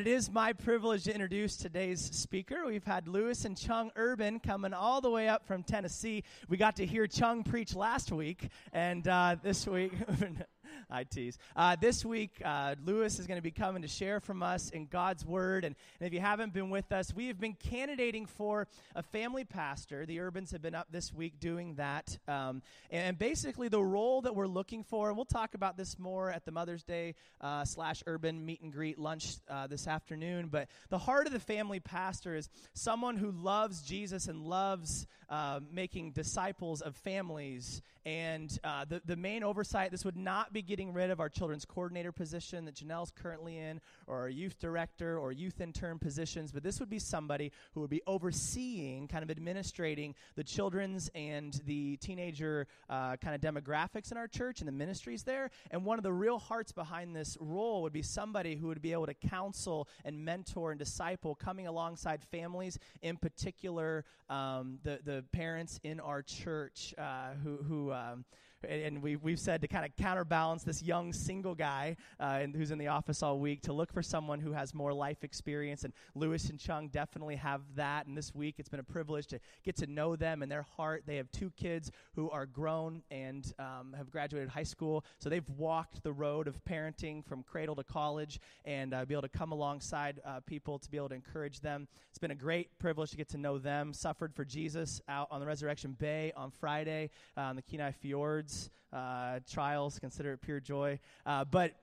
It is my privilege to introduce today's speaker. We've had Lewis and Chung Urban coming all the way up from Tennessee. We got to hear Chung preach last week, and uh, this week, I tease. Uh, this week, uh, Lewis is going to be coming to share from us in God's Word. And, and, if you haven't been with us, we have been candidating for a family pastor. The Urbans have been up this week doing that. Um, and, basically, the role that we're looking for, and we'll talk about this more at the Mother's Day uh, slash Urban meet and greet lunch uh, this afternoon. But the heart of the family pastor is someone who loves Jesus and loves uh, making disciples of families. And uh, the, the main oversight, this would not be getting rid of our children's coordinator position that Janelle's currently in, or our youth director or youth intern positions, but this would be somebody who would be overseeing, kind of administrating the children's and the teenager uh, kind of demographics in our church and the ministries there. And one of the real hearts behind this role would be somebody who would be able to counsel and mentor and disciple, coming alongside families, in particular um, the the parents in our church uh, who who. Um, and we, we've said to kind of counterbalance this young single guy uh, who's in the office all week to look for someone who has more life experience. And Lewis and Chung definitely have that. And this week, it's been a privilege to get to know them and their heart. They have two kids who are grown and um, have graduated high school. So they've walked the road of parenting from cradle to college and uh, be able to come alongside uh, people to be able to encourage them. It's been a great privilege to get to know them. Suffered for Jesus out on the Resurrection Bay on Friday uh, on the Kenai Fjords uh, trials, consider it pure joy. Uh, but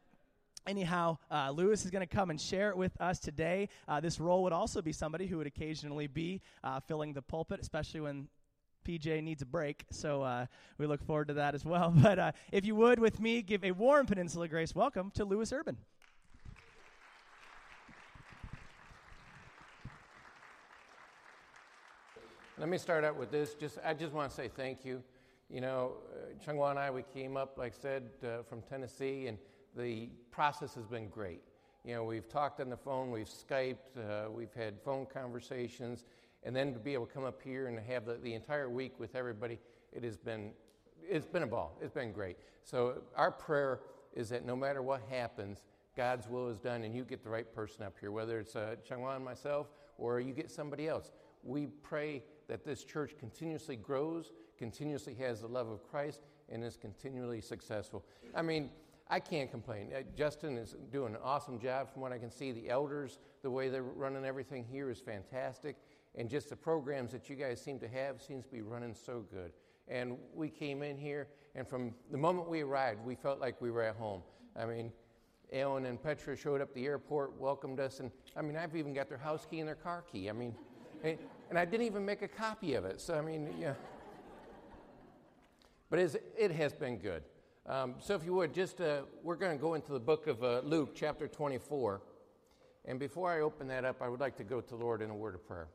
anyhow, uh, Lewis is going to come and share it with us today. Uh, this role would also be somebody who would occasionally be uh, filling the pulpit, especially when PJ needs a break. So uh, we look forward to that as well. But uh, if you would, with me, give a warm Peninsula Grace welcome to Lewis Urban. Let me start out with this. Just I just want to say thank you. You know, uh, Chunghwa and I, we came up, like I said, uh, from Tennessee, and the process has been great. You know, we've talked on the phone, we've Skyped, uh, we've had phone conversations, and then to be able to come up here and have the, the entire week with everybody, it has been, it's been a ball. It's been great. So our prayer is that no matter what happens, God's will is done, and you get the right person up here, whether it's uh, Chunghwa and myself or you get somebody else. We pray that this church continuously grows continuously has the love of Christ and is continually successful. I mean, I can't complain. Uh, Justin is doing an awesome job from what I can see. The elders, the way they're running everything here is fantastic. And just the programs that you guys seem to have seems to be running so good. And we came in here, and from the moment we arrived, we felt like we were at home. I mean, Ellen and Petra showed up at the airport, welcomed us, and I mean, I've even got their house key and their car key. I mean, and I didn't even make a copy of it. So, I mean, yeah. But it has been good. Um, so, if you would, just uh, we're going to go into the book of uh, Luke, chapter 24. And before I open that up, I would like to go to the Lord in a word of prayer.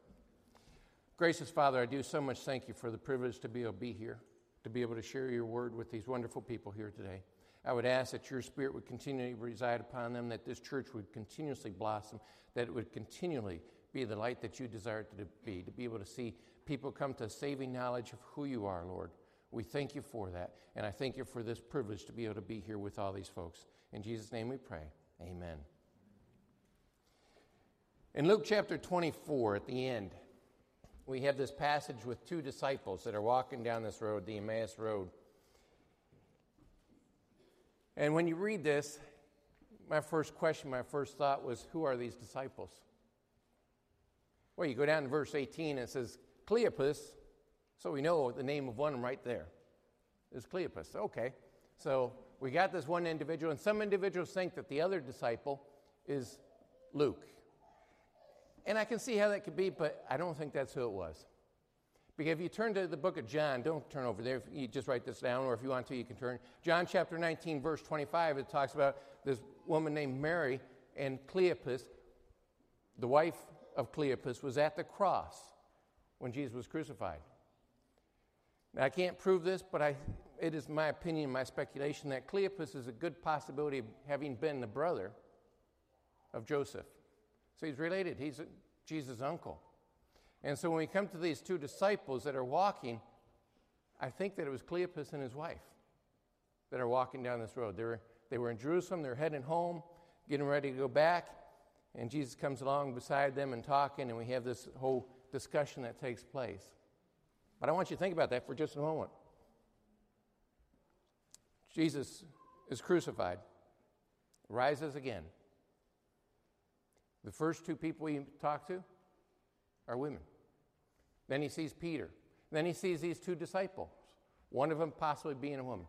Gracious Father, I do so much thank you for the privilege to be able to be here, to be able to share your word with these wonderful people here today. I would ask that your spirit would continually reside upon them, that this church would continuously blossom, that it would continually be the light that you desire it to be, to be able to see people come to saving knowledge of who you are, Lord. We thank you for that. And I thank you for this privilege to be able to be here with all these folks. In Jesus' name we pray. Amen. In Luke chapter 24, at the end, we have this passage with two disciples that are walking down this road, the Emmaus Road. And when you read this, my first question, my first thought was, who are these disciples? Well, you go down to verse 18, and it says, Cleopas, so we know the name of one of them right there is Cleopas. Okay. So we got this one individual, and some individuals think that the other disciple is Luke. And I can see how that could be, but I don't think that's who it was. Because if you turn to the book of John, don't turn over there. You just write this down, or if you want to, you can turn. John chapter 19, verse 25, it talks about this woman named Mary and Cleopas, the wife of Cleopas, was at the cross when Jesus was crucified. Now, I can't prove this, but I, it is my opinion, my speculation, that Cleopas is a good possibility of having been the brother of Joseph. So he's related, he's Jesus' uncle. And so when we come to these two disciples that are walking, I think that it was Cleopas and his wife that are walking down this road. They were, they were in Jerusalem, they're heading home, getting ready to go back. And Jesus comes along beside them and talking, and we have this whole discussion that takes place. But I want you to think about that for just a moment. Jesus is crucified, rises again. The first two people he talked to are women. Then he sees Peter. Then he sees these two disciples, one of them possibly being a woman.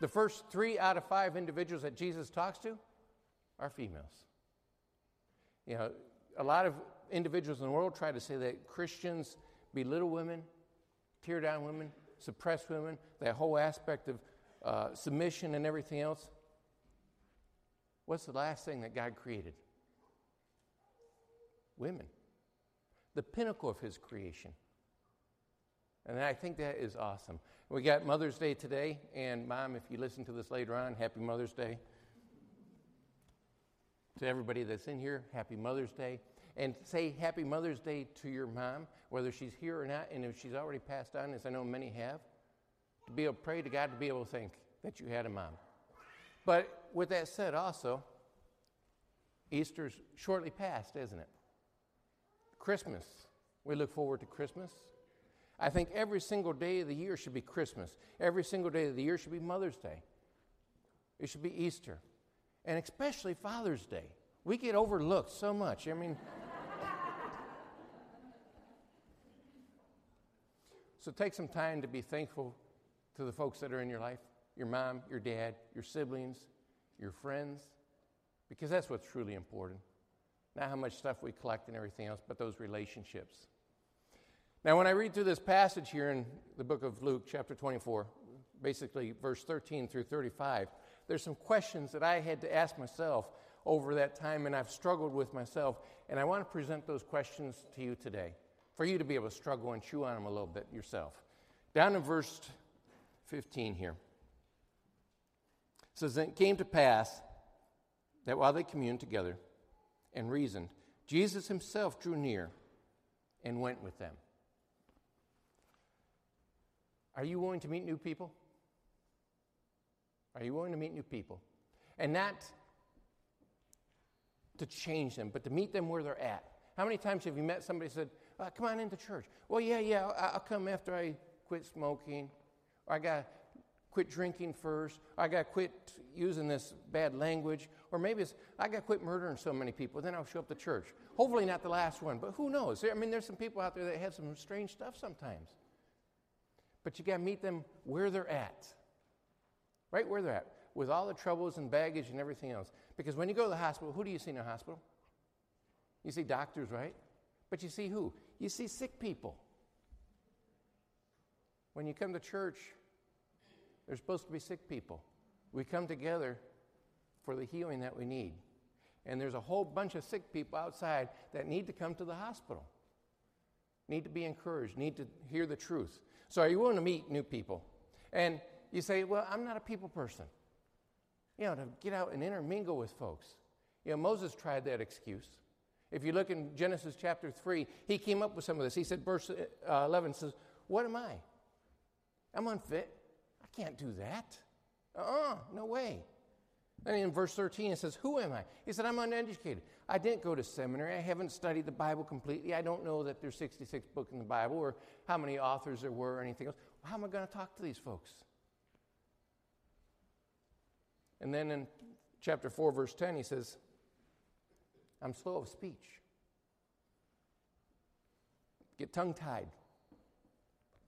The first three out of five individuals that Jesus talks to are females. You know, a lot of individuals in the world try to say that Christians belittle women, tear down women, suppress women, that whole aspect of uh, submission and everything else. What's the last thing that God created? Women. The pinnacle of His creation. And I think that is awesome. We got Mother's Day today, and Mom, if you listen to this later on, happy Mother's Day. To everybody that's in here, happy Mother's Day. And say happy Mother's Day to your mom, whether she's here or not, and if she's already passed on, as I know many have, to be able to pray to God to be able to think that you had a mom. But with that said, also, Easter's shortly past, isn't it? Christmas. We look forward to Christmas. I think every single day of the year should be Christmas. Every single day of the year should be Mother's Day. It should be Easter. And especially Father's Day. We get overlooked so much. I mean, so take some time to be thankful to the folks that are in your life your mom, your dad, your siblings, your friends, because that's what's truly important. Not how much stuff we collect and everything else, but those relationships. Now, when I read through this passage here in the book of Luke, chapter 24, basically verse 13 through 35, there's some questions that I had to ask myself over that time, and I've struggled with myself, and I want to present those questions to you today for you to be able to struggle and chew on them a little bit yourself. Down in verse 15 here. It says, It came to pass that while they communed together and reasoned, Jesus himself drew near and went with them. Are you willing to meet new people? Are you willing to meet new people? And not to change them, but to meet them where they're at. How many times have you met somebody said, uh, Come on into church? Well, yeah, yeah, I'll come after I quit smoking, or I got to quit drinking first, or I got to quit using this bad language, or maybe it's I got to quit murdering so many people, then I'll show up to church. Hopefully, not the last one, but who knows? I mean, there's some people out there that have some strange stuff sometimes. But you got to meet them where they're at, right where they're at, with all the troubles and baggage and everything else. Because when you go to the hospital, who do you see in the hospital? You see doctors, right? But you see who? You see sick people. When you come to church, there's supposed to be sick people. We come together for the healing that we need. And there's a whole bunch of sick people outside that need to come to the hospital, need to be encouraged, need to hear the truth. So, are you willing to meet new people? And you say, Well, I'm not a people person. You know, to get out and intermingle with folks. You know, Moses tried that excuse. If you look in Genesis chapter 3, he came up with some of this. He said, verse uh, 11 says, What am I? I'm unfit. I can't do that. Uh uh-uh, uh no way. And in verse 13, it says, Who am I? He said, I'm uneducated. I didn't go to seminary. I haven't studied the Bible completely. I don't know that there's 66 books in the Bible or how many authors there were or anything else. How am I going to talk to these folks? And then in chapter 4, verse 10, he says, I'm slow of speech. Get tongue tied.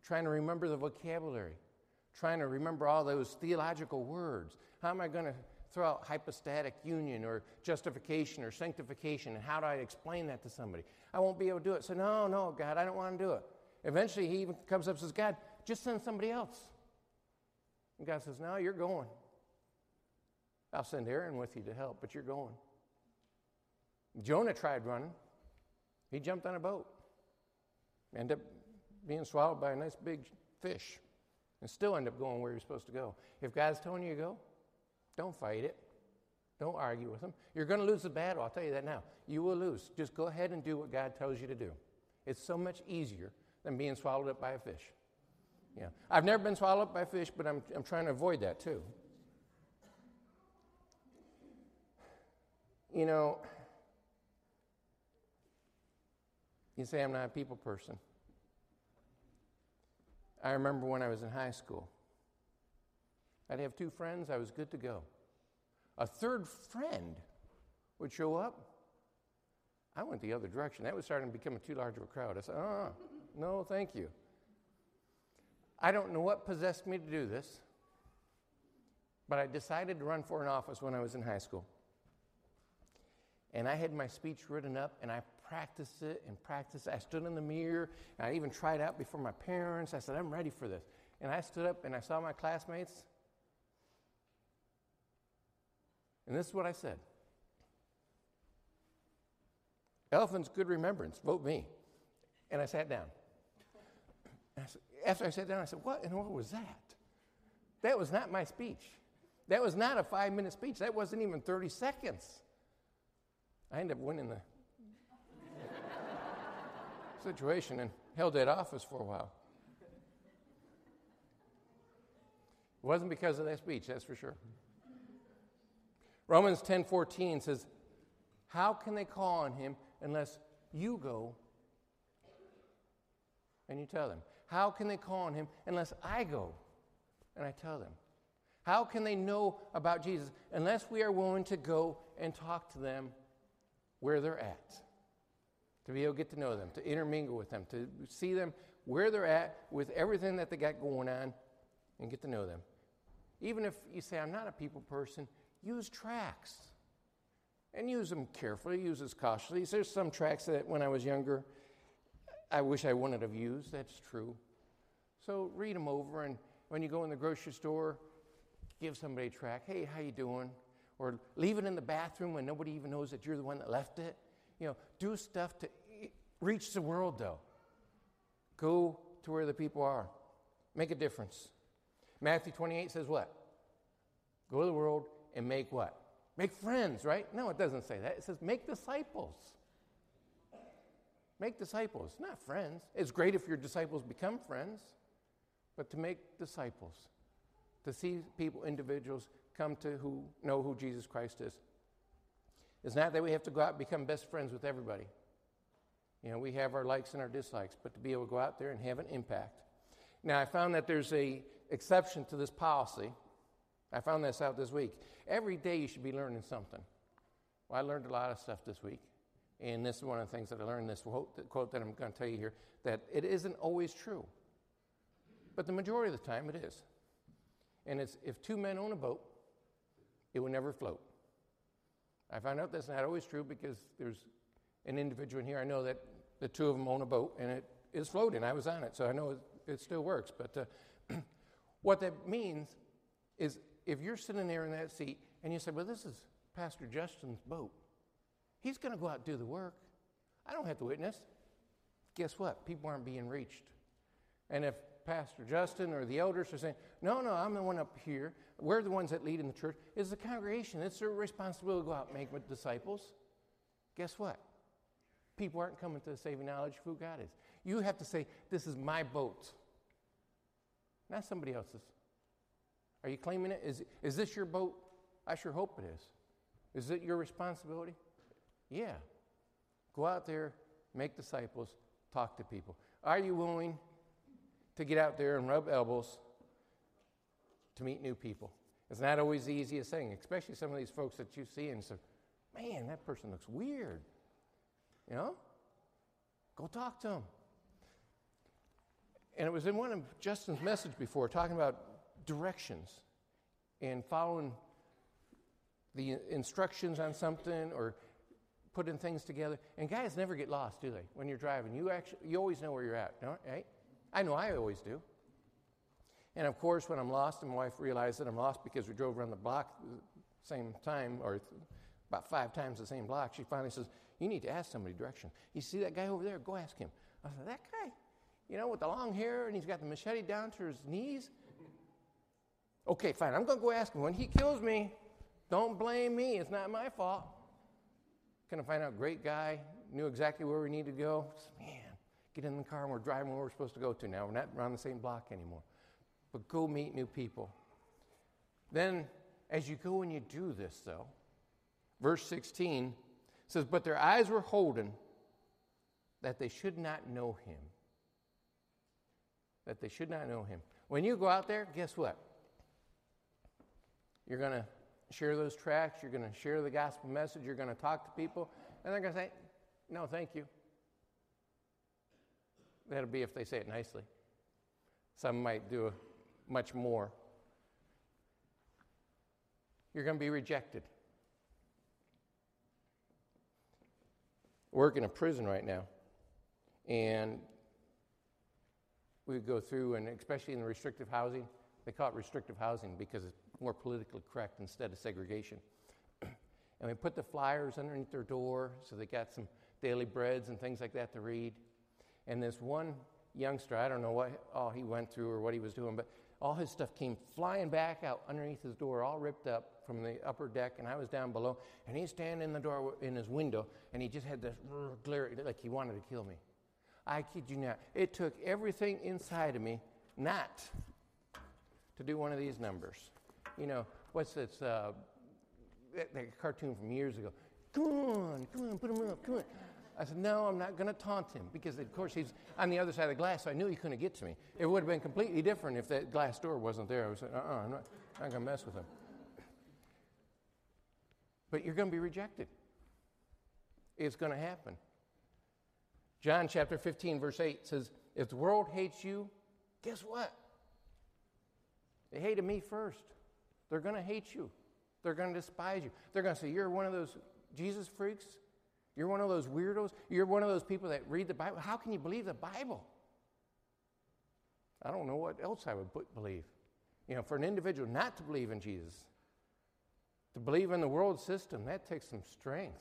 Trying to remember the vocabulary. Trying to remember all those theological words. How am I going to throw out hypostatic union or justification or sanctification, and how do I explain that to somebody? I won't be able to do it. So, no, no, God, I don't want to do it. Eventually, he even comes up and says, God, just send somebody else. And God says, No, you're going. I'll send Aaron with you to help, but you're going. Jonah tried running. He jumped on a boat. Ended up being swallowed by a nice big fish. And still end up going where you're supposed to go. If God's telling you to go, don't fight it. Don't argue with him. You're going to lose the battle. I'll tell you that now. You will lose. Just go ahead and do what God tells you to do. It's so much easier than being swallowed up by a fish. Yeah. I've never been swallowed up by a fish, but I'm, I'm trying to avoid that too. You know, You say I'm not a people person. I remember when I was in high school, I'd have two friends, I was good to go. A third friend would show up. I went the other direction. That was starting to become too large of a crowd. I said, uh-uh, no, thank you. I don't know what possessed me to do this, but I decided to run for an office when I was in high school. And I had my speech written up, and I practiced it and practice. I stood in the mirror, and I even tried out before my parents. I said, I'm ready for this. And I stood up and I saw my classmates. And this is what I said Elephant's good remembrance. Vote me. And I sat down. I said, after I sat down, I said, What in the world was that? That was not my speech. That was not a five minute speech. That wasn't even 30 seconds. I ended up winning the situation and held that office for a while. It wasn't because of that speech, that's for sure. Romans 10:14 says, "How can they call on him unless you go and you tell them? How can they call on him unless I go and I tell them? How can they know about Jesus unless we are willing to go and talk to them where they're at? To be able to get to know them, to intermingle with them, to see them where they're at with everything that they got going on and get to know them. Even if you say, I'm not a people person, use tracts and use them carefully, use them cautiously. There's some tracts that when I was younger, I wish I wouldn't have used. That's true. So read them over, and when you go in the grocery store, give somebody a track. Hey, how you doing? Or leave it in the bathroom when nobody even knows that you're the one that left it. You know, do stuff to reach the world, though. Go to where the people are. Make a difference. Matthew 28 says what? Go to the world and make what? Make friends, right? No, it doesn't say that. It says make disciples. Make disciples, not friends. It's great if your disciples become friends, but to make disciples, to see people, individuals, come to who know who Jesus Christ is. It's not that we have to go out and become best friends with everybody. You know, we have our likes and our dislikes, but to be able to go out there and have an impact. Now, I found that there's a exception to this policy. I found this out this week. Every day you should be learning something. Well, I learned a lot of stuff this week. And this is one of the things that I learned this quote, quote that I'm going to tell you here that it isn't always true. But the majority of the time it is. And it's if two men own a boat, it will never float. I found out that's not always true because there's an individual in here I know that the two of them own a boat and it is floating. I was on it, so I know it, it still works. But uh, what that means is if you're sitting there in that seat and you say, Well, this is Pastor Justin's boat, he's going to go out and do the work. I don't have to witness. Guess what? People aren't being reached. And if Pastor Justin or the elders are saying, No, no, I'm the one up here, we're the ones that lead in the church, is the congregation. It's their responsibility to go out and make disciples. Guess what? People aren't coming to the saving knowledge of who God is. You have to say, This is my boat, not somebody else's. Are you claiming it? Is, is this your boat? I sure hope it is. Is it your responsibility? Yeah. Go out there, make disciples, talk to people. Are you willing to get out there and rub elbows to meet new people? It's not always the easiest thing, especially some of these folks that you see and say, man, that person looks weird. You know? Go talk to them. And it was in one of Justin's message before, talking about directions and following the instructions on something or putting things together. And guys never get lost, do they? When you're driving, you actually you always know where you're at, right? I know I always do. And of course, when I'm lost, and my wife realized that I'm lost because we drove around the block the same time, or about five times the same block, she finally says, "You need to ask somebody direction. You see that guy over there? Go ask him." I said, "That guy, you know, with the long hair and he's got the machete down to his knees." Okay, fine. I'm going to go ask him. When he kills me, don't blame me. It's not my fault. Can I find out? Great guy, knew exactly where we needed to go. Man, get in the car and we're driving where we're supposed to go to now. We're not around the same block anymore. But go meet new people. Then, as you go and you do this, though, verse 16 says, But their eyes were holden that they should not know him. That they should not know him. When you go out there, guess what? You're going to share those tracts, you're going to share the gospel message, you're going to talk to people, and they're going to say, No, thank you. That'll be if they say it nicely. Some might do much more. You're going to be rejected. Work in a prison right now, and we go through, and especially in the restrictive housing, they call it restrictive housing because it's more politically correct instead of segregation. and we put the flyers underneath their door so they got some daily breads and things like that to read. And this one youngster, I don't know what all he went through or what he was doing, but all his stuff came flying back out underneath his door, all ripped up from the upper deck, and I was down below. And he's standing in the door in his window, and he just had this glare, like he wanted to kill me. I kid you not. It took everything inside of me not to do one of these numbers. You know, what's this? Uh, that, that cartoon from years ago. Come on, come on, put him up, come on. I said, No, I'm not going to taunt him because, of course, he's on the other side of the glass, so I knew he couldn't get to me. It would have been completely different if that glass door wasn't there. I was like, Uh uh-uh, uh, I'm not, not going to mess with him. But you're going to be rejected. It's going to happen. John chapter 15, verse 8 says, If the world hates you, guess what? They hated me first. They're going to hate you. They're going to despise you. They're going to say, You're one of those Jesus freaks. You're one of those weirdos. You're one of those people that read the Bible. How can you believe the Bible? I don't know what else I would believe. You know, for an individual not to believe in Jesus, to believe in the world system, that takes some strength.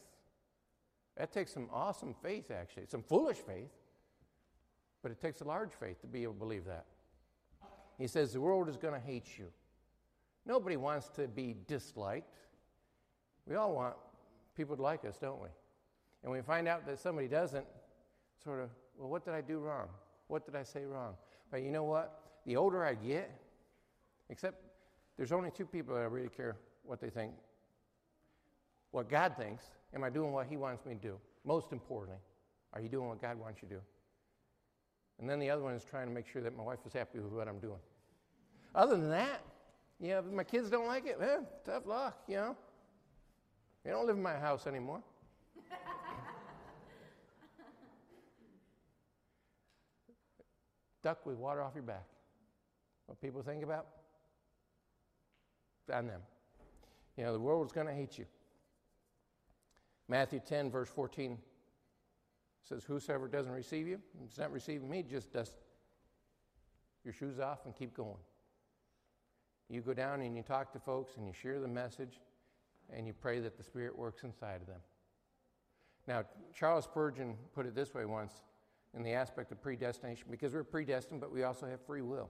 That takes some awesome faith, actually. Some foolish faith, but it takes a large faith to be able to believe that. He says the world is going to hate you. Nobody wants to be disliked. We all want people to like us, don't we? And when we find out that somebody doesn't, sort of, well, what did I do wrong? What did I say wrong? But you know what? The older I get, except there's only two people that I really care what they think. What God thinks, am I doing what He wants me to do? Most importantly, are you doing what God wants you to do? And then the other one is trying to make sure that my wife is happy with what I'm doing. Other than that, you know, my kids don't like it, eh, tough luck, you know. They don't live in my house anymore. Duck with water off your back. What people think about? on them. You know, the world's going to hate you. Matthew 10, verse 14 says, Whosoever doesn't receive you, it's not receiving me, just dust your shoes off and keep going. You go down and you talk to folks and you share the message and you pray that the Spirit works inside of them. Now, Charles Spurgeon put it this way once in the aspect of predestination because we're predestined, but we also have free will.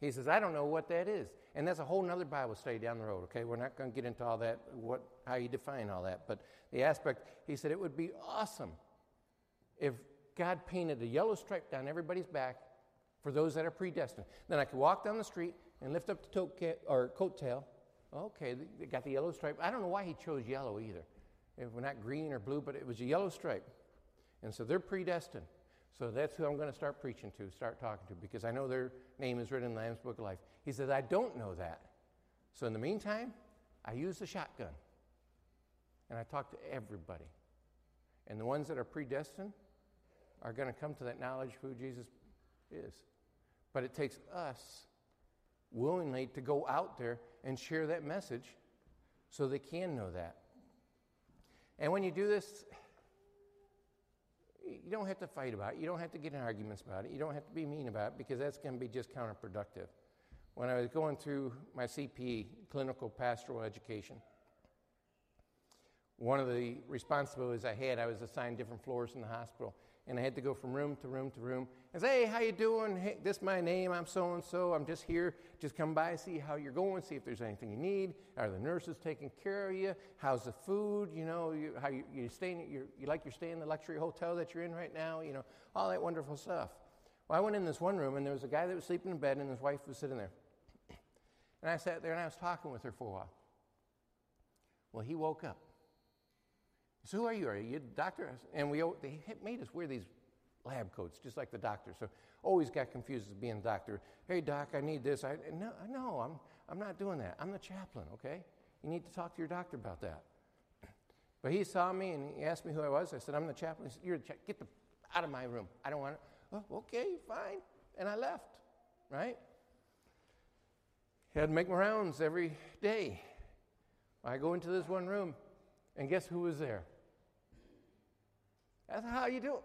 He says, I don't know what that is. And that's a whole other Bible study down the road, okay? We're not going to get into all that, what, how you define all that. But the aspect, he said, it would be awesome if God painted a yellow stripe down everybody's back for those that are predestined. Then I could walk down the street and lift up the tote ca- or coat tail. Okay, they got the yellow stripe. I don't know why he chose yellow either. If we're not green or blue, but it was a yellow stripe. And so they're predestined. So that's who I'm going to start preaching to, start talking to, because I know their name is written in the Lamb's Book of Life. He says, I don't know that. So in the meantime, I use the shotgun and I talk to everybody. And the ones that are predestined are going to come to that knowledge of who Jesus is. But it takes us willingly to go out there and share that message so they can know that. And when you do this, you don't have to fight about it. You don't have to get in arguments about it. You don't have to be mean about it because that's going to be just counterproductive. When I was going through my CPE, clinical pastoral education, one of the responsibilities I had, I was assigned different floors in the hospital and I had to go from room to room to room and say, hey, how you doing? Hey, this is my name. I'm so and so. I'm just here. Just come by, see how you're going, see if there's anything you need. Are the nurses taking care of you? How's the food? You know, you, how you, you staying? you you like you're staying in the luxury hotel that you're in right now. You know, all that wonderful stuff. Well, I went in this one room and there was a guy that was sleeping in bed and his wife was sitting there. And I sat there and I was talking with her for a while. Well, he woke up. So who are you? Are you a doctor? And we they made us wear these lab coats, just like the doctor. So always got confused as being a doctor. Hey, doc, I need this. I, no, no, I'm, I'm not doing that. I'm the chaplain, okay? You need to talk to your doctor about that. But he saw me and he asked me who I was. I said, I'm the chaplain. He said, You're the chaplain. Get the, out of my room. I don't want it. Oh, okay, fine. And I left, right? Had to make my rounds every day. I go into this one room, and guess who was there? That's how you do it.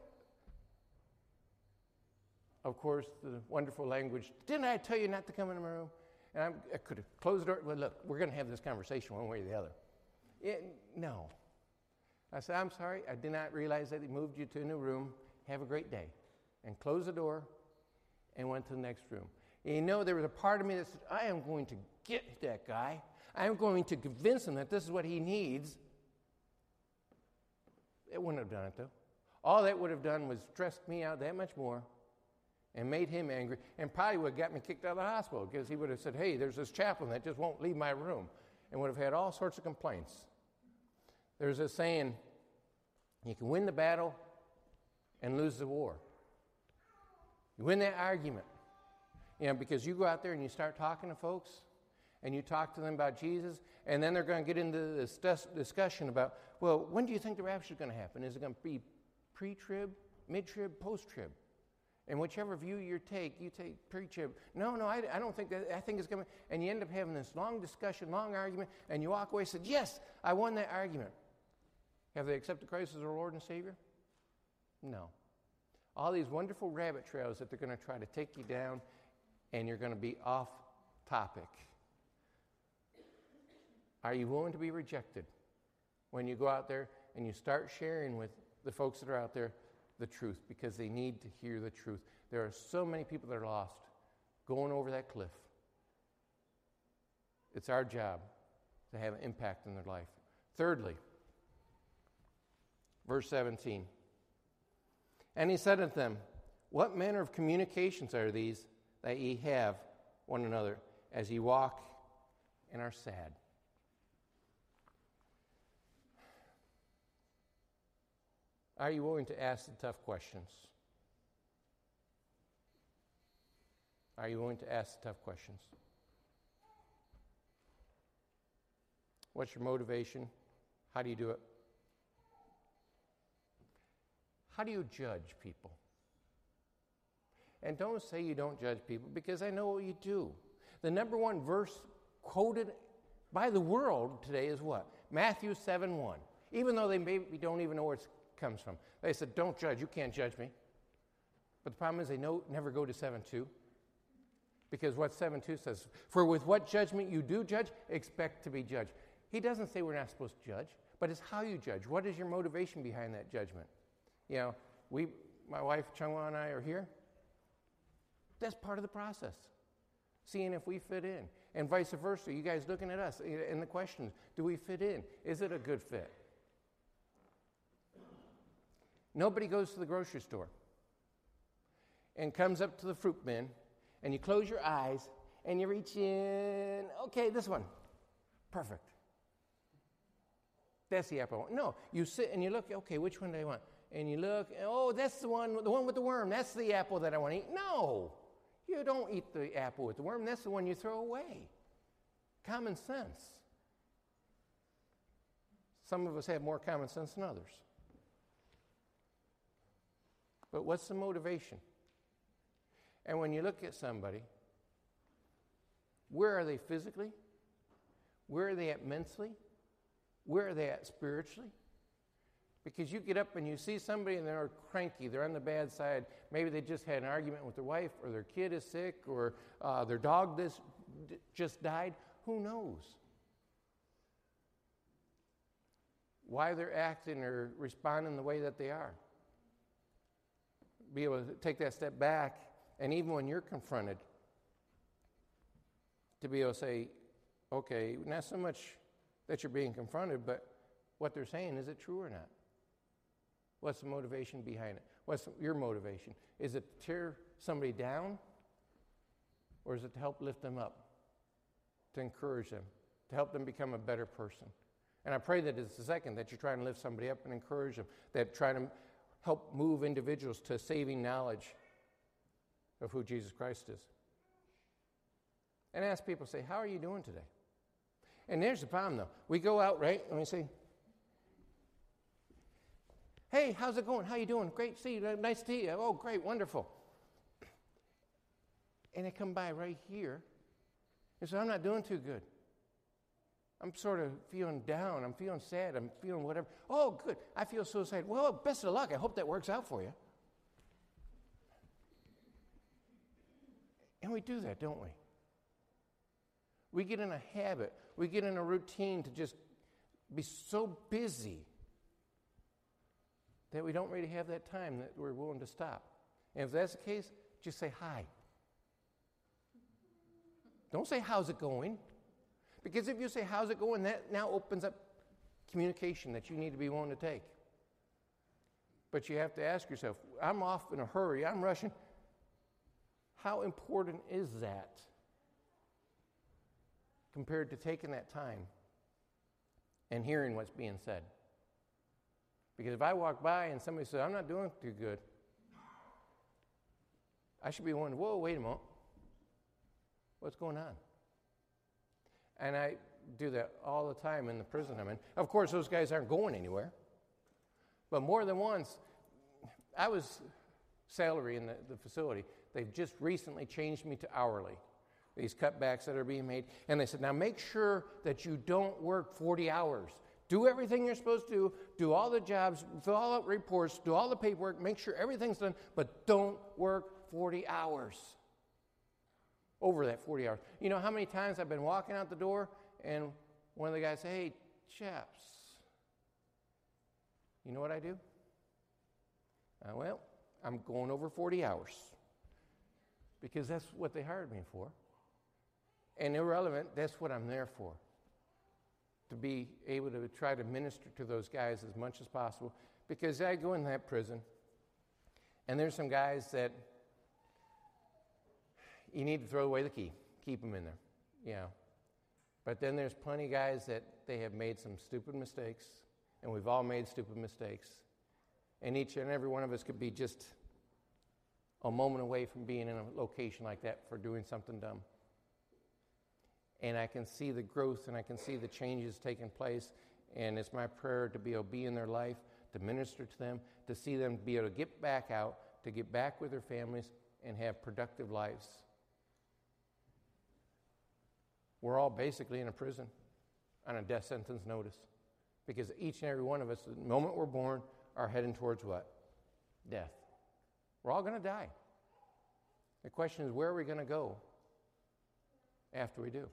Of course, the wonderful language. Didn't I tell you not to come into my room? And I'm, i could have closed the door. Well, look, we're going to have this conversation one way or the other. It, no. I said, I'm sorry. I did not realize that he moved you to a new room. Have a great day. And closed the door and went to the next room. And you know, there was a part of me that said, I am going to get that guy. I am going to convince him that this is what he needs. It wouldn't have done it, though. All that would have done was stressed me out that much more and made him angry and probably would have got me kicked out of the hospital because he would have said, Hey, there's this chaplain that just won't leave my room and would have had all sorts of complaints. There's a saying you can win the battle and lose the war. You win that argument. You know, because you go out there and you start talking to folks and you talk to them about Jesus, and then they're going to get into this discussion about, well, when do you think the rapture is going to happen? Is it going to be pre trib, mid trib, post trib? And whichever view you take, you take pre trib. No, no, I, I, don't think that. I think it's to. And you end up having this long discussion, long argument, and you walk away and said, Yes, I won that argument. Have they accepted Christ as their Lord and Savior? No. All these wonderful rabbit trails that they're going to try to take you down, and you're going to be off topic. Are you willing to be rejected when you go out there and you start sharing with the folks that are out there the truth because they need to hear the truth? There are so many people that are lost going over that cliff. It's our job to have an impact in their life. Thirdly, verse 17. And he said unto them, What manner of communications are these that ye have one another as ye walk and are sad? Are you willing to ask the tough questions? Are you willing to ask the tough questions? What's your motivation? How do you do it? How do you judge people? And don't say you don't judge people because I know what you do. The number one verse quoted by the world today is what? Matthew 7 1. Even though they maybe don't even know where it comes from. They said, Don't judge. You can't judge me. But the problem is they know, never go to 7 2. Because what 7 2 says, For with what judgment you do judge, expect to be judged. He doesn't say we're not supposed to judge, but it's how you judge. What is your motivation behind that judgment? You know, we, my wife Chunghwa and I are here. That's part of the process. Seeing if we fit in. And vice versa. You guys looking at us eh, and the questions do we fit in? Is it a good fit? Nobody goes to the grocery store and comes up to the fruit bin and you close your eyes and you reach in. Okay, this one. Perfect. That's the apple. No, you sit and you look, okay, which one do I want? and you look, oh, that's the one, the one with the worm. That's the apple that I want to eat. No, you don't eat the apple with the worm. That's the one you throw away. Common sense. Some of us have more common sense than others. But what's the motivation? And when you look at somebody, where are they physically? Where are they at mentally? Where are they at spiritually? Because you get up and you see somebody and they're cranky, they're on the bad side. Maybe they just had an argument with their wife, or their kid is sick, or uh, their dog this, d- just died. Who knows? Why they're acting or responding the way that they are. Be able to take that step back, and even when you're confronted, to be able to say, okay, not so much that you're being confronted, but what they're saying, is it true or not? What's the motivation behind it? What's your motivation? Is it to tear somebody down? Or is it to help lift them up? To encourage them? To help them become a better person? And I pray that it's the second, that you're trying to lift somebody up and encourage them, that trying to help move individuals to saving knowledge of who Jesus Christ is. And ask people, say, How are you doing today? And there's the problem, though. We go out, right? And we say, Hey, how's it going? How you doing? Great see you. Nice to see you. Oh, great, wonderful. And they come by right here and say, I'm not doing too good. I'm sort of feeling down. I'm feeling sad. I'm feeling whatever. Oh, good. I feel suicidal. Well, best of luck. I hope that works out for you. And we do that, don't we? We get in a habit, we get in a routine to just be so busy that we don't really have that time that we're willing to stop. And if that's the case, just say hi. Don't say, How's it going? Because if you say, How's it going? that now opens up communication that you need to be willing to take. But you have to ask yourself, I'm off in a hurry, I'm rushing. How important is that compared to taking that time and hearing what's being said? Because if I walk by and somebody says, I'm not doing too good, I should be wondering, whoa, wait a moment. What's going on? And I do that all the time in the prison I'm in. Of course, those guys aren't going anywhere. But more than once, I was salary in the, the facility. They've just recently changed me to hourly, these cutbacks that are being made. And they said, now make sure that you don't work 40 hours. Do everything you're supposed to do, do all the jobs, fill out reports, do all the paperwork, make sure everything's done, but don't work 40 hours. Over that 40 hours. You know how many times I've been walking out the door and one of the guys say, Hey, chaps, you know what I do? Uh, well, I'm going over 40 hours because that's what they hired me for. And irrelevant, that's what I'm there for to be able to try to minister to those guys as much as possible because I go in that prison and there's some guys that you need to throw away the key, keep them in there, you know. But then there's plenty of guys that they have made some stupid mistakes, and we've all made stupid mistakes. And each and every one of us could be just a moment away from being in a location like that for doing something dumb and I can see the growth and I can see the changes taking place. And it's my prayer to be able to be in their life, to minister to them, to see them be able to get back out, to get back with their families, and have productive lives. We're all basically in a prison on a death sentence notice because each and every one of us, the moment we're born, are heading towards what? Death. We're all going to die. The question is, where are we going to go after we do?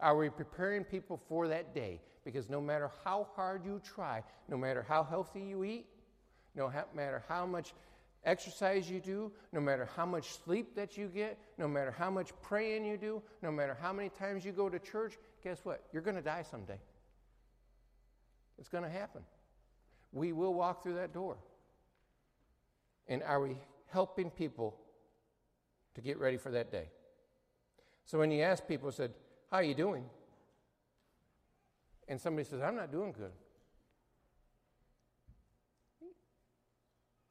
Are we preparing people for that day? Because no matter how hard you try, no matter how healthy you eat, no matter how much exercise you do, no matter how much sleep that you get, no matter how much praying you do, no matter how many times you go to church, guess what? You're going to die someday. It's going to happen. We will walk through that door. And are we helping people to get ready for that day? So when you ask people, said, how are you doing? And somebody says, I'm not doing good.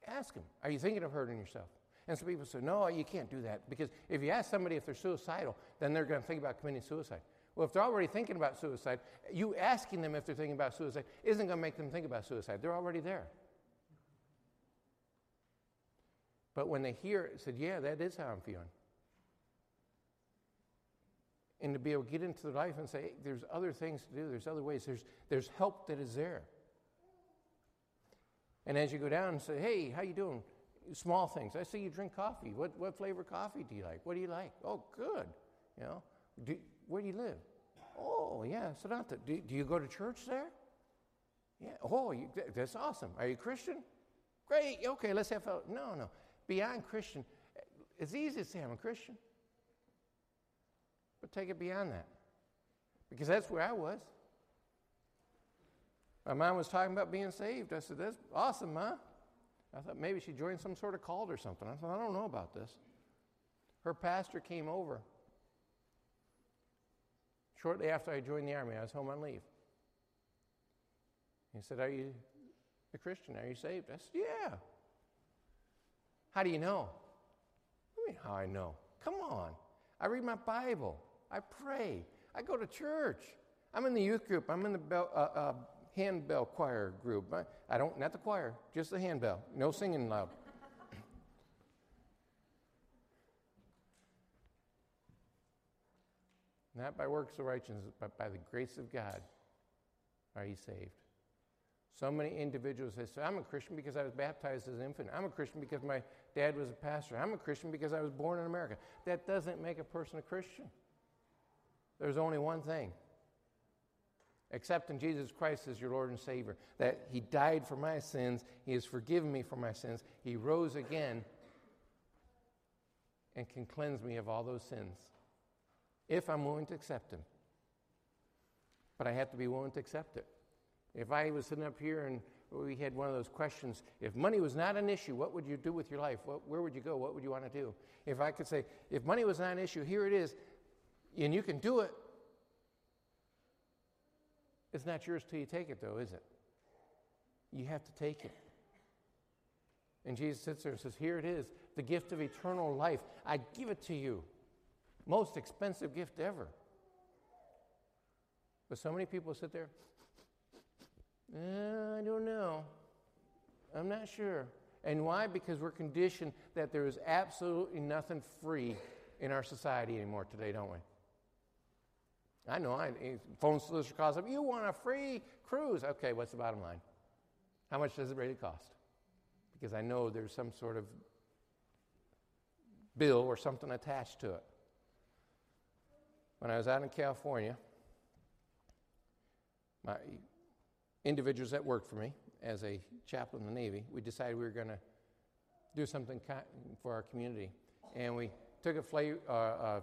Ask them, Are you thinking of hurting yourself? And some people say, No, you can't do that. Because if you ask somebody if they're suicidal, then they're going to think about committing suicide. Well, if they're already thinking about suicide, you asking them if they're thinking about suicide isn't going to make them think about suicide. They're already there. But when they hear it, said, Yeah, that is how I'm feeling and to be able to get into their life and say, hey, there's other things to do, there's other ways, there's, there's help that is there. And as you go down and say, hey, how you doing? Small things. I see you drink coffee. What, what flavor coffee do you like? What do you like? Oh, good. You know, do, where do you live? Oh, yeah, Soldotna. Do, do you go to church there? Yeah. Oh, you, that's awesome. Are you Christian? Great. Okay, let's have fun. No, no. Beyond Christian, it's easy to say I'm a Christian. But take it beyond that. Because that's where I was. My mom was talking about being saved. I said, That's awesome, Ma. I thought maybe she joined some sort of cult or something. I said, I don't know about this. Her pastor came over shortly after I joined the army. I was home on leave. He said, Are you a Christian? Are you saved? I said, Yeah. How do you know? I mean, how I know? Come on. I read my Bible. I pray. I go to church. I'm in the youth group. I'm in the uh, uh, handbell choir group. I, don't, not the choir, just the handbell. No singing loud. not by works of righteousness, but by the grace of God are you saved. So many individuals say, I'm a Christian because I was baptized as an infant. I'm a Christian because my dad was a pastor. I'm a Christian because I was born in America. That doesn't make a person a Christian. There's only one thing accepting Jesus Christ as your Lord and Savior, that He died for my sins, He has forgiven me for my sins, He rose again and can cleanse me of all those sins if I'm willing to accept Him. But I have to be willing to accept it. If I was sitting up here and we had one of those questions if money was not an issue, what would you do with your life? What, where would you go? What would you want to do? If I could say, if money was not an issue, here it is, and you can do it, it's not yours till you take it, though, is it? You have to take it. And Jesus sits there and says, Here it is, the gift of eternal life. I give it to you. Most expensive gift ever. But so many people sit there, uh, I don't know. I'm not sure. And why? Because we're conditioned that there is absolutely nothing free in our society anymore today, don't we? I know. I, phone solicitor calls up. You want a free cruise? Okay, what's the bottom line? How much does it really cost? Because I know there's some sort of bill or something attached to it. When I was out in California, my individuals that worked for me as a chaplain in the Navy, we decided we were going to do something for our community. And we took a, flavor, uh, uh,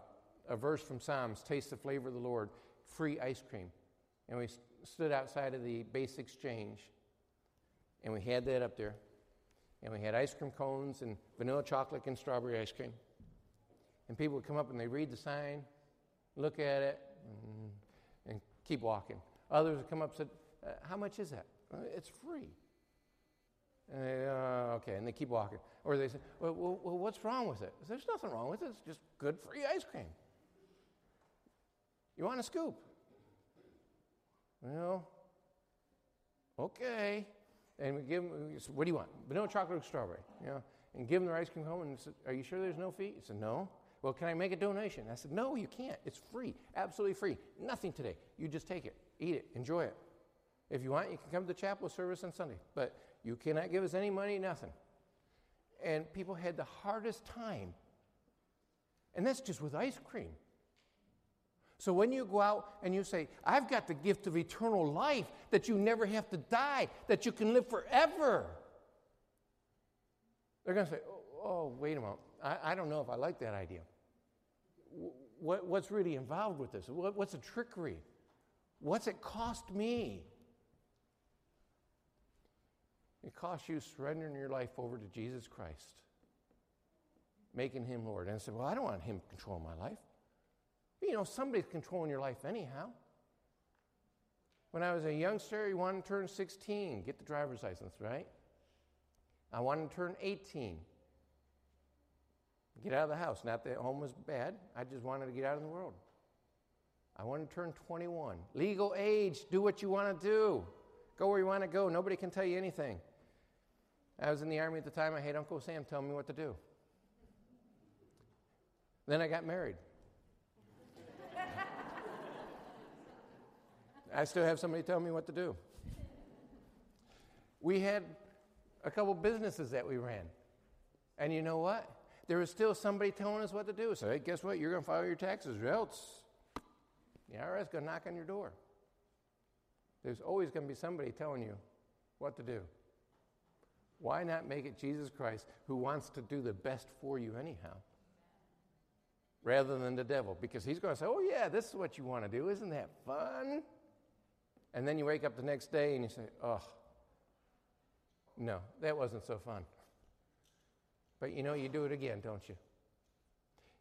a verse from Psalms, taste the flavor of the Lord, free ice cream. And we stood outside of the base exchange, and we had that up there. And we had ice cream cones and vanilla chocolate and strawberry ice cream. And people would come up and they read the sign, look at it, and, and keep walking. Others would come up and said, uh, How much is that? Uh, it's free. And they, uh, okay, and they keep walking. Or they say, well, well, well, what's wrong with it? There's nothing wrong with it. It's just good free ice cream. You want a scoop? Well, okay. And we give them, what do you want? Vanilla chocolate or strawberry? You know, and give them their ice cream home and said, are you sure there's no fee? He said, no. Well, can I make a donation? I said, no, you can't. It's free, absolutely free. Nothing today. You just take it, eat it, enjoy it. If you want, you can come to the chapel service on Sunday, but you cannot give us any money, nothing. And people had the hardest time. And that's just with ice cream. So when you go out and you say, I've got the gift of eternal life, that you never have to die, that you can live forever, they're going to say, oh, oh, wait a minute. I, I, don't know if I like that idea. What, what's really involved with this? What, what's the trickery? What's it cost me? It costs you surrendering your life over to Jesus Christ, making him Lord. And I said, Well, I don't want him controlling my life. You know, somebody's controlling your life anyhow. When I was a youngster, you wanted to turn 16, get the driver's license, right? I wanted to turn 18, get out of the house. Not that home was bad, I just wanted to get out in the world. I wanted to turn 21. Legal age, do what you want to do, go where you want to go. Nobody can tell you anything. I was in the army at the time. I had Uncle Sam tell me what to do. Then I got married. I still have somebody tell me what to do. We had a couple businesses that we ran. And you know what? There was still somebody telling us what to do. So, hey, guess what? You're going to file your taxes, or else the IRS is going to knock on your door. There's always going to be somebody telling you what to do. Why not make it Jesus Christ who wants to do the best for you anyhow? Rather than the devil, because he's going to say, Oh, yeah, this is what you want to do. Isn't that fun? And then you wake up the next day and you say, Oh, no, that wasn't so fun. But you know, you do it again, don't you?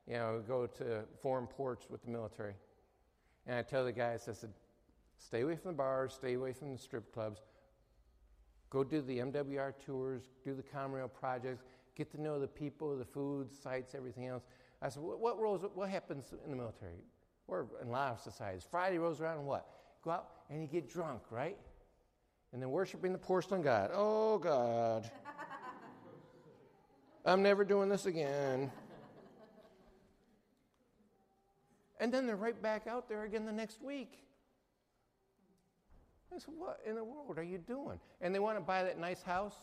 You know, we go to foreign ports with the military. And I tell the guys, I said, stay away from the bars, stay away from the strip clubs, Go do the MWR tours, do the COMREL projects, get to know the people, the food, sights, everything else. I said, what, rolls, what happens in the military? Or in a lot of societies? Friday rolls around and what? Go out and you get drunk, right? And then worshiping the porcelain god. Oh, God. I'm never doing this again. And then they're right back out there again the next week. I said, What in the world are you doing? And they want to buy that nice house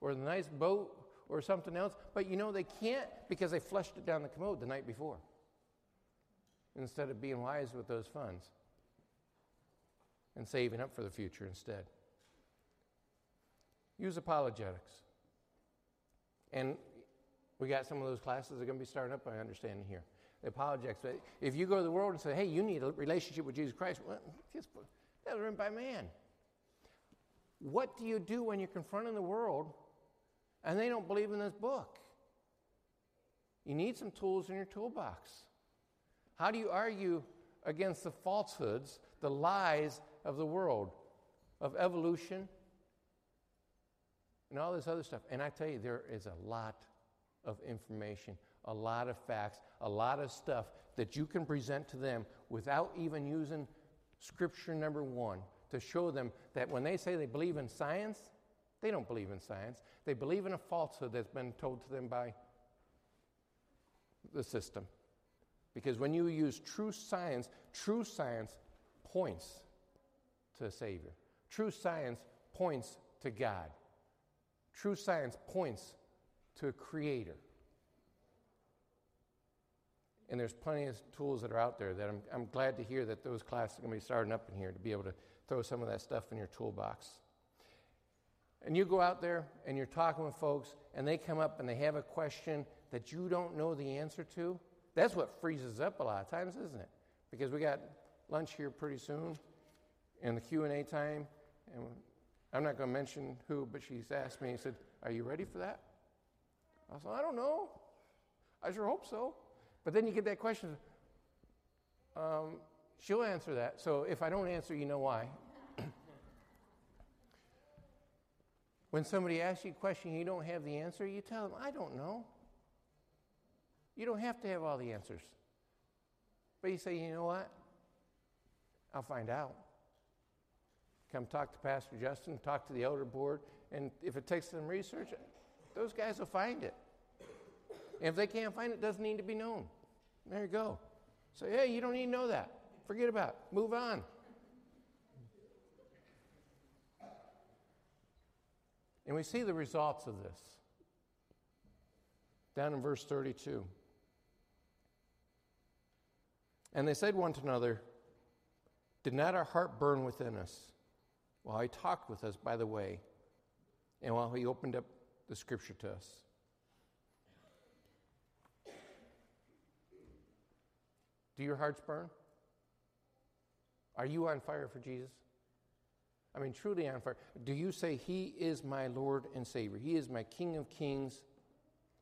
or the nice boat or something else, but you know they can't because they flushed it down the commode the night before instead of being wise with those funds and saving up for the future instead. Use apologetics. And we got some of those classes that are going to be starting up, I understand, here. The apologetics. But if you go to the world and say, hey, you need a relationship with Jesus Christ, well, just, that was written by man. What do you do when you're confronting the world and they don't believe in this book? You need some tools in your toolbox. How do you argue against the falsehoods, the lies of the world, of evolution, and all this other stuff? And I tell you, there is a lot of information, a lot of facts, a lot of stuff that you can present to them without even using scripture number one to show them that when they say they believe in science, they don't believe in science. They believe in a falsehood that's been told to them by the system. Because when you use true science, true science points to a Savior. True science points to God. True science points to a Creator. And there's plenty of tools that are out there that I'm, I'm glad to hear that those classes are going to be starting up in here to be able to throw some of that stuff in your toolbox. And you go out there and you're talking with folks, and they come up and they have a question that you don't know the answer to. That's what freezes up a lot of times, isn't it? Because we got lunch here pretty soon, and the Q and A time, and I'm not going to mention who, but she's asked me. She said, "Are you ready for that?" I said, "I don't know. I sure hope so." But then you get that question. Um, she'll answer that. So if I don't answer, you know why. when somebody asks you a question you don't have the answer, you tell them, I don't know. You don't have to have all the answers. But you say, you know what? I'll find out. Come talk to Pastor Justin, talk to the elder board, and if it takes some research, those guys will find it. And if they can't find it, it doesn't need to be known. There you go. Say, hey, you don't need to know that. Forget about it. Move on. And we see the results of this down in verse 32. And they said one to another, Did not our heart burn within us while he talked with us by the way, and while he opened up the scripture to us? Do your hearts burn? Are you on fire for Jesus? I mean, truly on fire. Do you say, He is my Lord and Savior? He is my King of kings.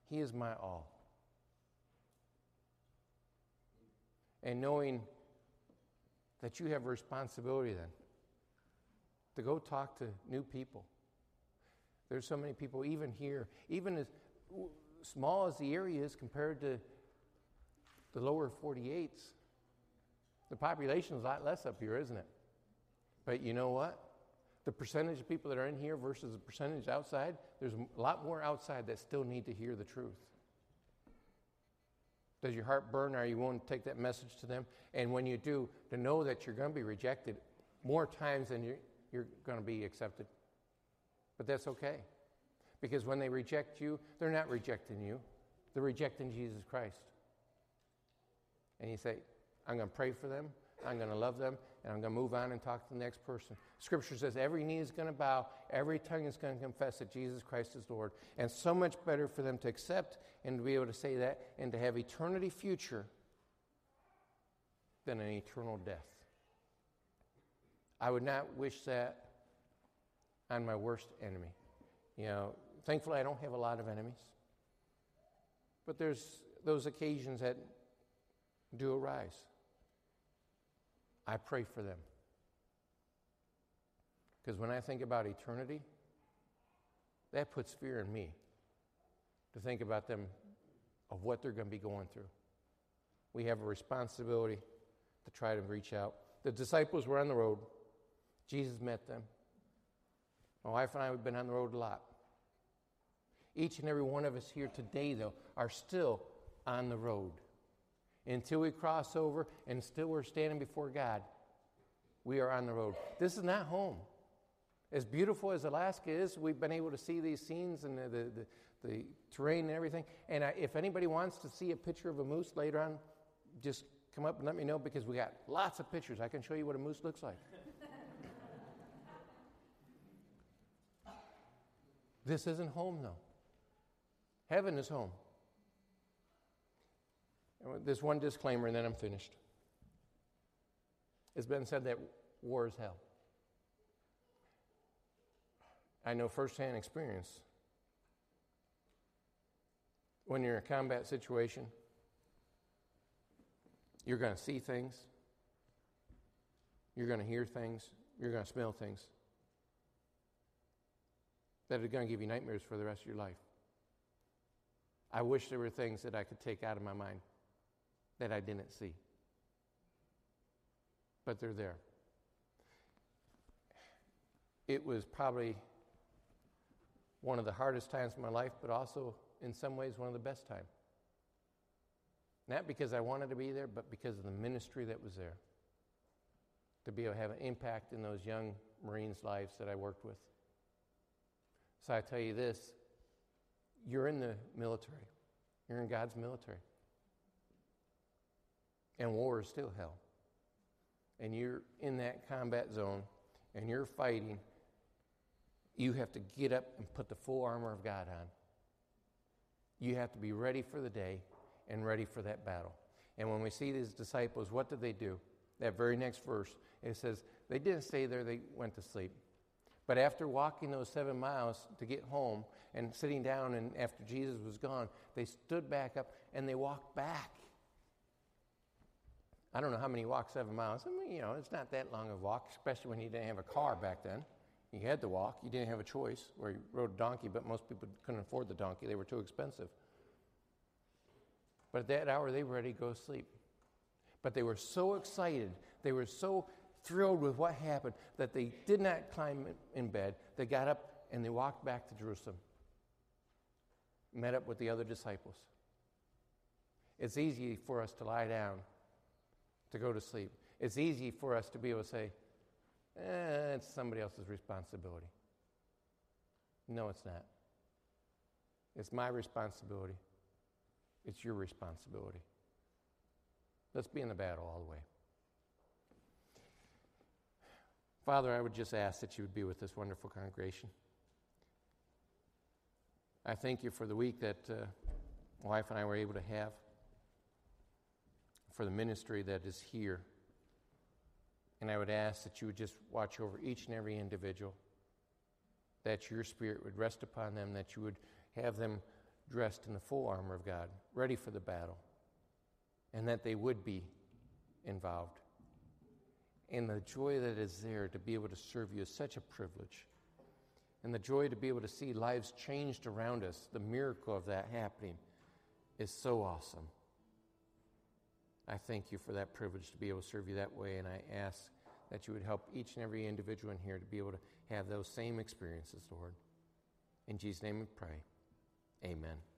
He is my all. And knowing that you have responsibility then to go talk to new people. There's so many people, even here, even as small as the area is compared to the lower 48s. The population is a lot less up here, isn't it? But you know what? The percentage of people that are in here versus the percentage outside, there's a lot more outside that still need to hear the truth. Does your heart burn? Are you willing to take that message to them? And when you do, to know that you're going to be rejected more times than you're, you're going to be accepted. But that's okay. Because when they reject you, they're not rejecting you, they're rejecting Jesus Christ and you say, I'm going to pray for them, I'm going to love them, and I'm going to move on and talk to the next person. Scripture says every knee is going to bow, every tongue is going to confess that Jesus Christ is Lord. And so much better for them to accept and to be able to say that and to have eternity future than an eternal death. I would not wish that on my worst enemy. You know, thankfully I don't have a lot of enemies. But there's those occasions that do arise. I pray for them. Because when I think about eternity, that puts fear in me to think about them, of what they're going to be going through. We have a responsibility to try to reach out. The disciples were on the road, Jesus met them. My wife and I have been on the road a lot. Each and every one of us here today, though, are still on the road. Until we cross over and still we're standing before God, we are on the road. This is not home. As beautiful as Alaska is, we've been able to see these scenes and the, the, the, the terrain and everything. And I, if anybody wants to see a picture of a moose later on, just come up and let me know because we got lots of pictures. I can show you what a moose looks like. This isn't home, though. Heaven is home. There's one disclaimer, and then I'm finished. It's been said that war is hell. I know firsthand experience. When you're in a combat situation, you're going to see things, you're going to hear things, you're going to smell things that are going to give you nightmares for the rest of your life. I wish there were things that I could take out of my mind that I didn't see. But they're there. It was probably one of the hardest times of my life, but also in some ways one of the best times. Not because I wanted to be there, but because of the ministry that was there. To be able to have an impact in those young Marines' lives that I worked with. So I tell you this you're in the military, you're in God's military. And war is still hell. And you're in that combat zone and you're fighting. You have to get up and put the full armor of God on. You have to be ready for the day and ready for that battle. And when we see these disciples, what did they do? That very next verse, it says, they didn't stay there, they went to sleep. But after walking those seven miles to get home and sitting down, and after Jesus was gone, they stood back up and they walked back. I don't know how many walked seven miles. I mean, you know, it's not that long of a walk, especially when you didn't have a car back then. You had to walk. You didn't have a choice. Or you rode a donkey, but most people couldn't afford the donkey. They were too expensive. But at that hour, they were ready to go to sleep. But they were so excited, they were so thrilled with what happened that they did not climb in bed. They got up and they walked back to Jerusalem, met up with the other disciples. It's easy for us to lie down, to go to sleep. It's easy for us to be able to say, eh, it's somebody else's responsibility. No, it's not. It's my responsibility. It's your responsibility. Let's be in the battle all the way. Father, I would just ask that you would be with this wonderful congregation. I thank you for the week that uh, my wife and I were able to have, for the ministry that is here. And I would ask that you would just watch over each and every individual, that your spirit would rest upon them, that you would have them dressed in the full armor of God, ready for the battle, and that they would be involved. And the joy that is there to be able to serve you is such a privilege. And the joy to be able to see lives changed around us, the miracle of that happening, is so awesome. I thank you for that privilege to be able to serve you that way, and I ask that you would help each and every individual in here to be able to have those same experiences, Lord. In Jesus' name we pray. Amen.